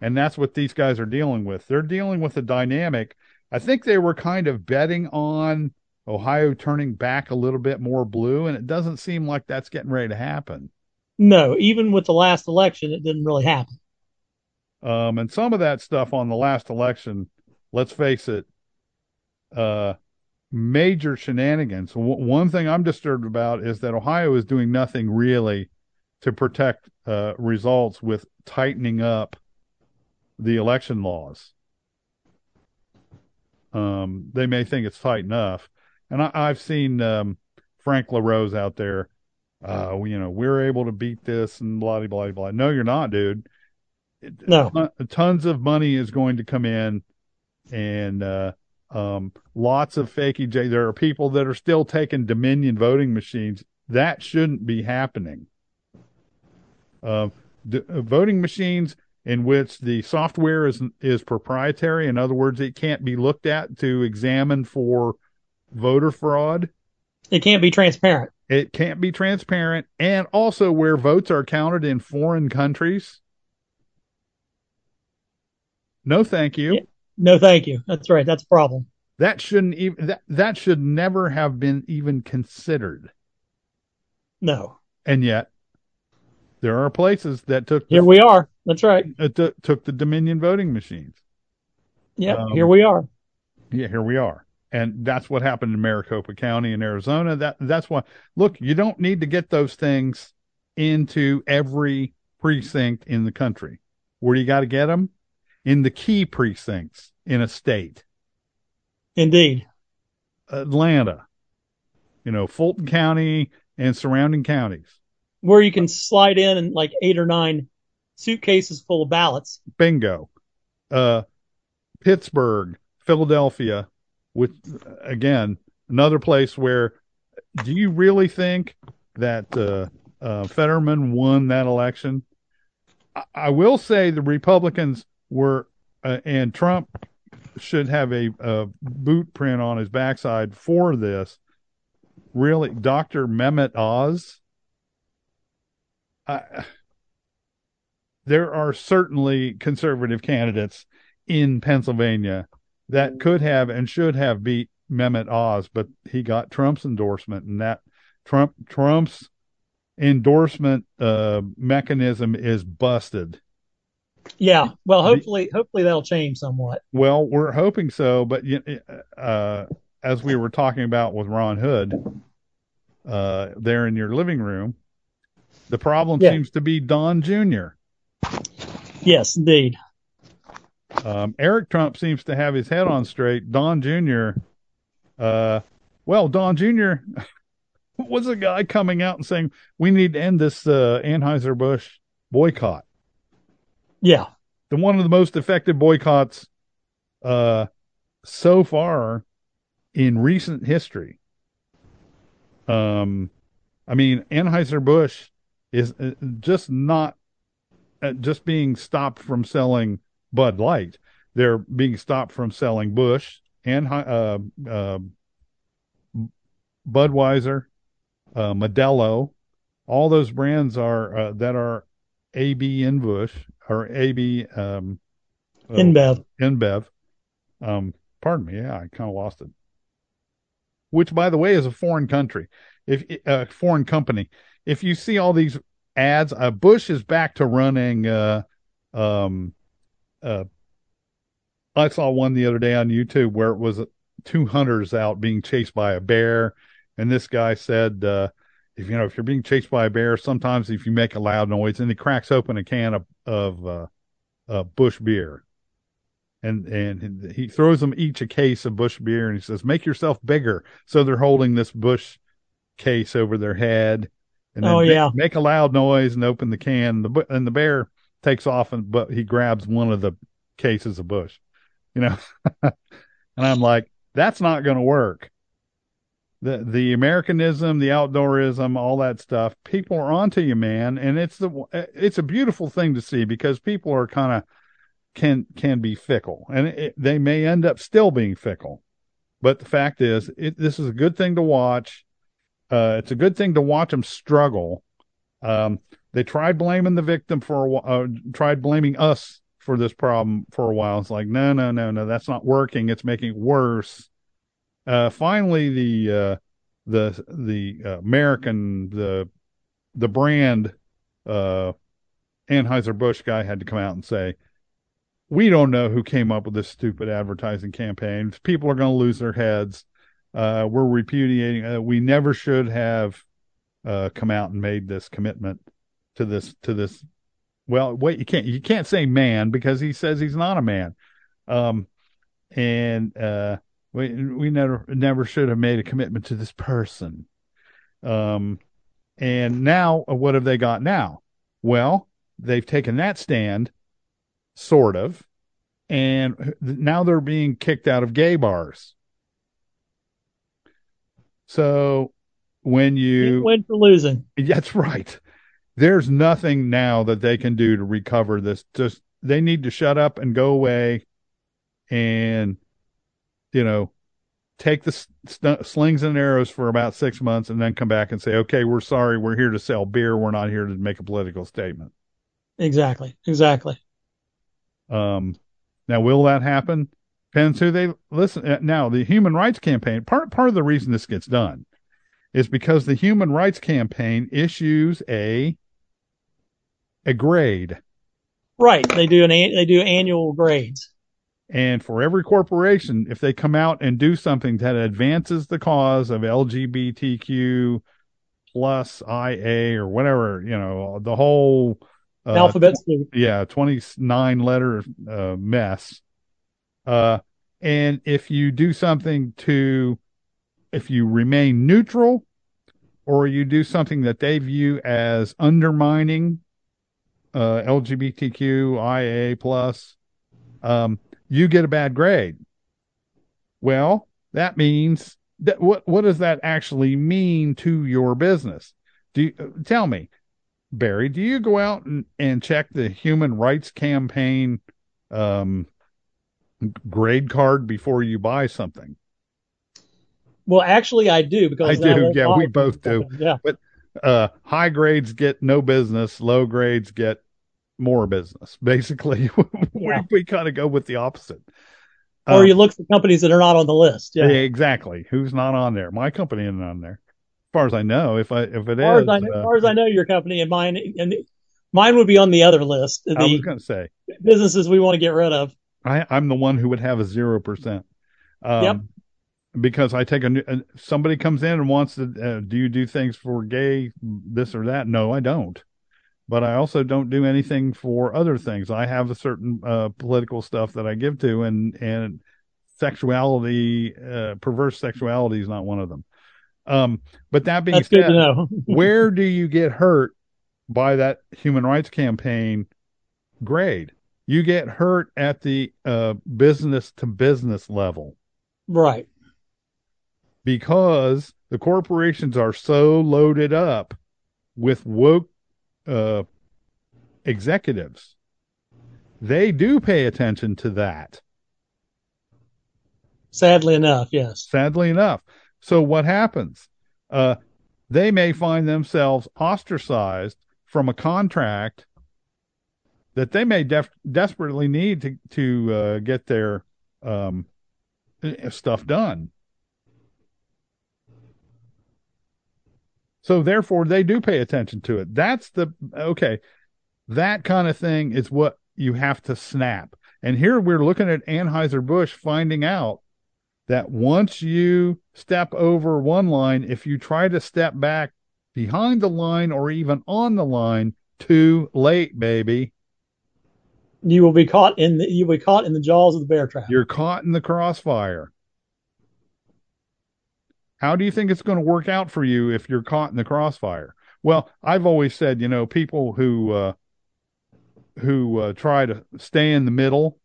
And that's what these guys are dealing with. They're dealing with a dynamic. I think they were kind of betting on Ohio turning back a little bit more blue, and it doesn't seem like that's getting ready to happen. No, even with the last election, it didn't really happen. Um, and some of that stuff on the last election, let's face it, uh, major shenanigans. W- one thing I'm disturbed about is that Ohio is doing nothing really to protect uh, results with tightening up the election laws. Um, they may think it's tight enough, and I, have seen um, Frank LaRose out there. Uh, you know, we're able to beat this and blah blah blah. No, you're not, dude. No, tons of money is going to come in, and uh, um, lots of fakey J. There are people that are still taking Dominion voting machines. That shouldn't be happening. Uh, d- voting machines in which the software is is proprietary. In other words, it can't be looked at to examine for voter fraud. It can't be transparent. It can't be transparent, and also where votes are counted in foreign countries. No, thank you. Yeah. No, thank you. That's right. That's a problem. That shouldn't even that that should never have been even considered. No. And yet, there are places that took. The, here we are. That's right. Uh, t- took the Dominion voting machines. Yeah, um, here we are. Yeah, here we are. And that's what happened in Maricopa County in Arizona. That that's why. Look, you don't need to get those things into every precinct in the country. Where do you got to get them? in the key precincts in a state. Indeed. Atlanta, you know, Fulton County and surrounding counties. Where you can slide in like eight or nine suitcases full of ballots. Bingo. Uh, Pittsburgh, Philadelphia, which again, another place where do you really think that uh, uh, Fetterman won that election? I, I will say the Republicans were uh, and Trump should have a, a, boot print on his backside for this. Really, Dr. Mehmet Oz. I, there are certainly conservative candidates in Pennsylvania that could have and should have beat Mehmet Oz, but he got Trump's endorsement, and that Trump Trump's endorsement uh, mechanism is busted. Yeah. Well, hopefully, hopefully that'll change somewhat. Well, we're hoping so, but uh, as we were talking about with Ron Hood, uh, there in your living room, the problem yeah. seems to be Don Jr. Yes, indeed. Um, Eric Trump seems to have his head on straight. Don Jr. Uh, well, Don Jr. was a guy coming out and saying we need to end this uh, Anheuser Busch boycott. Yeah. The one of the most effective boycotts uh, so far in recent history. Um, I mean, Anheuser-Busch is uh, just not uh, just being stopped from selling Bud Light. They're being stopped from selling Busch and uh, uh, Budweiser, uh, Modelo. All those brands are uh, that are AB InBush or AB um, uh, InBev. InBev. Um, pardon me. Yeah, I kind of lost it. Which, by the way, is a foreign country. If a uh, foreign company. If you see all these ads, uh, Busch is back to running uh, um, uh, I saw one the other day on YouTube where it was two hunters out being chased by a bear, and this guy said, uh, if you know if you're being chased by a bear, sometimes if you make a loud noise, and he cracks open a can of of uh, uh, Busch beer, and and he throws them each a case of Busch beer, and he says, "Make yourself bigger." So they're holding this Busch case over their head, and oh yeah, make, make a loud noise and open the can. The and the bear takes off, and but he grabs one of the cases of Busch, you know. and I'm like, that's not going to work. The the Americanism, the outdoorism, all that stuff, people are onto you, man, and it's the it's a beautiful thing to see because people are kind of can can be fickle, and it, they may end up still being fickle. But the fact is, it, this is a good thing to watch. Uh, it's a good thing to watch them struggle. Um, they tried blaming the victim for a while, uh, tried blaming us for this problem for a while. It's like, no, no, no, no, that's not working. It's making it worse. Uh, finally, the uh, the the uh, American the the brand uh, Anheuser Busch guy had to come out and say, we don't know who came up with this stupid advertising campaign. People are going to lose their heads. Uh, we're repudiating. Uh, we never should have uh, come out and made this commitment to this to this well, wait, you can't you can't say man because he says he's not a man. Um, and uh, we we never never should have made a commitment to this person. Um, and now uh, what have they got now? Well, they've taken that stand, sort of, and now they're being kicked out of gay bars. So when you win for losing, that's right there's nothing now that they can do to recover this. Just they need to shut up and go away, and you know, take the st- slings and arrows for about six months, and then come back and say, "Okay, we're sorry. We're here to sell beer. We're not here to make a political statement." Exactly. Exactly. Um, now, will that happen? Depends who they listen. Uh, now, the Human Rights Campaign. Part part of the reason this gets done is because the Human Rights Campaign issues a a grade. Right. They do an they do annual grades. And for every corporation, if they come out and do something that advances the cause of LGBTQ plus IA or whatever, you know, the whole uh, alphabet soup. Yeah, 29 letter uh, mess. Uh, and if you do something to, if you remain neutral or you do something that they view as undermining uh, LGBTQ IA plus, um, you get a bad grade. Well, that means that what what does that actually mean to your business? Do you, tell me, Barry? Do you go out and, and check the Human Rights Campaign um, grade card before you buy something? Well, actually, I do because I do. Yeah, we both do. Yeah, but uh, high grades get no business. Low grades get more business. Basically, yeah. we, we kind of go with the opposite. Or um, you look for companies that are not on the list. Yeah, exactly. Who's not on there? My company isn't on there, as far as I know. If I if it as is, I, uh, as far as I know, your company and mine and mine would be on the other list. The I was going to say businesses we want to get rid of. I, I'm the one who would have a zero percent. Um, yep because I take a new, somebody comes in and wants to, uh, do you do things for gay, this or that? No, I don't but I also don't do anything for other things. I have a certain uh, political stuff that I give to, and and sexuality, uh, perverse sexuality is not one of them. Um, but that being That's said, where do you get hurt by that human rights campaign grade? You get hurt at the uh, business to business level, right? Because the corporations are so loaded up with woke uh, executives. They do pay attention to that. Sadly enough, yes. Sadly enough. So what happens? Uh, they may find themselves ostracized from a contract that they may def- desperately need to to uh, get their um, stuff done. So therefore, they do pay attention to it. That's the okay. That kind of thing is what you have to snap. And here we're looking at Anheuser-Busch finding out that once you step over one line, if you try to step back behind the line or even on the line, too late, baby. You will be caught in the you will be caught in the jaws of the bear trap. You're caught in the crossfire. How do you think it's going to work out for you if you're caught in the crossfire? Well, I've always said, you know, people who uh, who uh, try to stay in the middle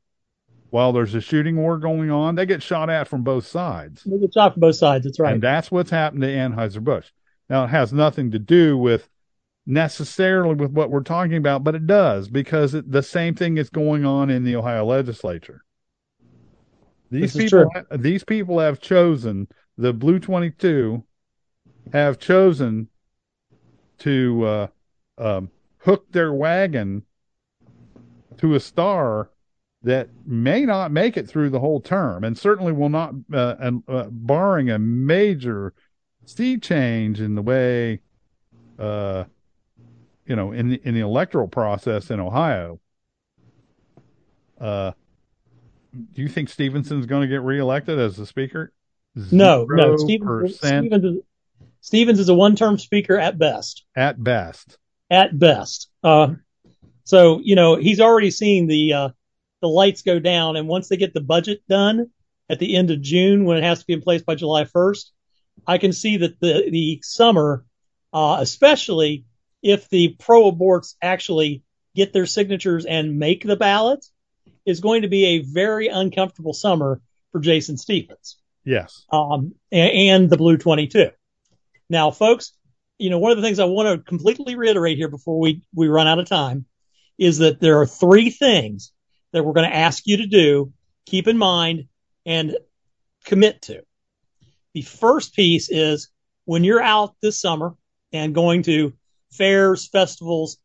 while there's a shooting war going on, they get shot at from both sides. They get shot from both sides. That's right. And that's what's happened to Anheuser Busch. Now, it has nothing to do with necessarily with what we're talking about, but it does because it, the same thing is going on in the Ohio legislature. These people, these people have chosen the Blue Twenty Two, have chosen to uh, um, hook their wagon to a star that may not make it through the whole term, and certainly will not, uh, and, uh, barring a major sea change in the way, uh, you know, in the in the electoral process in Ohio. Uh, do you think Stevenson's going to get reelected as the speaker? No, no. Stephens, Stephens, is, Stephens is a one-term speaker at best. At best. At best. Uh, so you know he's already seeing the uh, the lights go down, and once they get the budget done at the end of June, when it has to be in place by July 1st, I can see that the the summer, uh, especially if the pro aborts actually get their signatures and make the ballot, is going to be a very uncomfortable summer for Jason Stephens. Yes. Um, and, the Blue 22. Now, folks, you know, one of the things I want to completely reiterate here before we, we run out of time is that there are three things that we're going to ask you to do, keep in mind, and commit to. The first piece is when you're out this summer and going to fairs, festivals,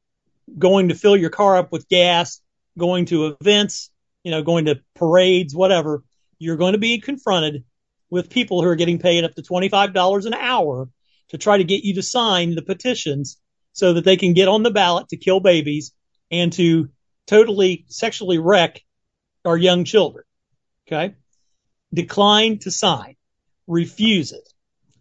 going to fill your car up with gas, going to events, you know, going to parades, whatever, you're going to be confronted with people who are getting paid up to $25 an hour to try to get you to sign the petitions so that they can get on the ballot to kill babies and to totally sexually wreck our young children. Okay. Decline to sign. Refuse it.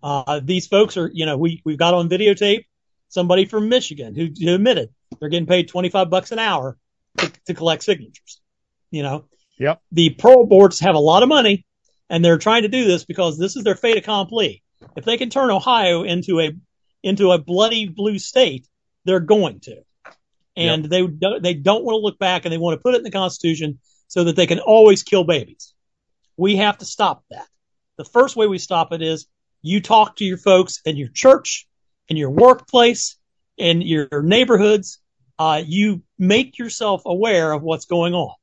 Uh, these folks are, you know, we, we've got on videotape somebody from Michigan who, who admitted they're getting paid 25 bucks an hour to, to collect signatures. You know, yep. The pro aborts have a lot of money and they're trying to do this because this is their fait accompli. If they can turn Ohio into a, into a bloody blue state, they're going to and yep. they they don't want to look back and they want to put it in the Constitution so that they can always kill babies. We have to stop that. The first way we stop it is you talk to your folks in your church, in your workplace, in your neighborhoods. Uh, you make yourself aware of what's going on.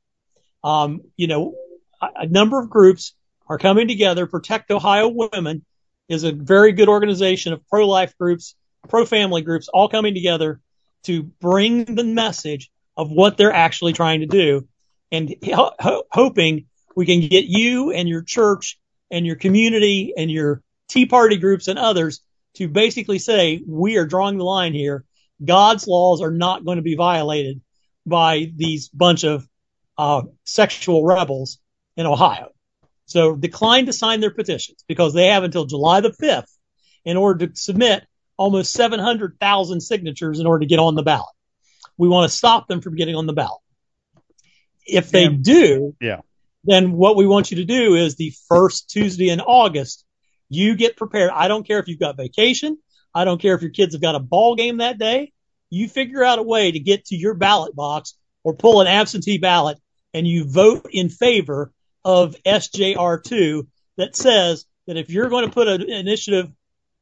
Um, you know, a, a number of groups are coming together. Protect Ohio Women is a very good organization of pro-life groups, pro-family groups, all coming together to bring the message of what they're actually trying to do and ho- hoping we can get you and your church and your community and your Tea Party groups and others to basically say, we are drawing the line here. God's laws are not going to be violated by these bunch of uh, sexual rebels in Ohio. So decline to sign their petitions because they have until July the 5th in order to submit almost 700,000 signatures in order to get on the ballot. We want to stop them from getting on the ballot. If they do, yeah. then what we want you to do is the first Tuesday in August, you get prepared. I don't care if you've got vacation. I don't care if your kids have got a ball game that day. You figure out a way to get to your ballot box or pull an absentee ballot and you vote in favor of SJR2 that says that if you're going to put an initiative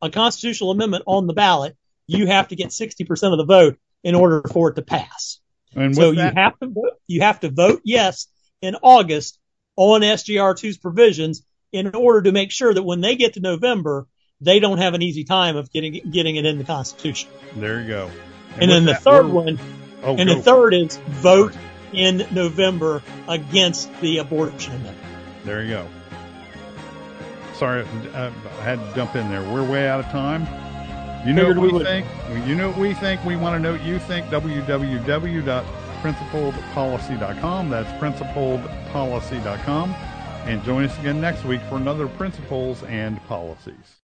a constitutional amendment on the ballot, you have to get 60% of the vote in order for it to pass. And so you have to vote, you have to vote yes in August on SJR2's provisions in order to make sure that when they get to November, they don't have an easy time of getting getting it in the Constitution. There you go. And, and then the third one, oh, and the third is vote in November against the abortion amendment. There you go sorry, I had to jump in there. We're way out of time. You know what we, we think? You know what we think? We want to know what you think. www.principledpolicy.com. That's principledpolicy.com. And join us again next week for another Principles and Policies.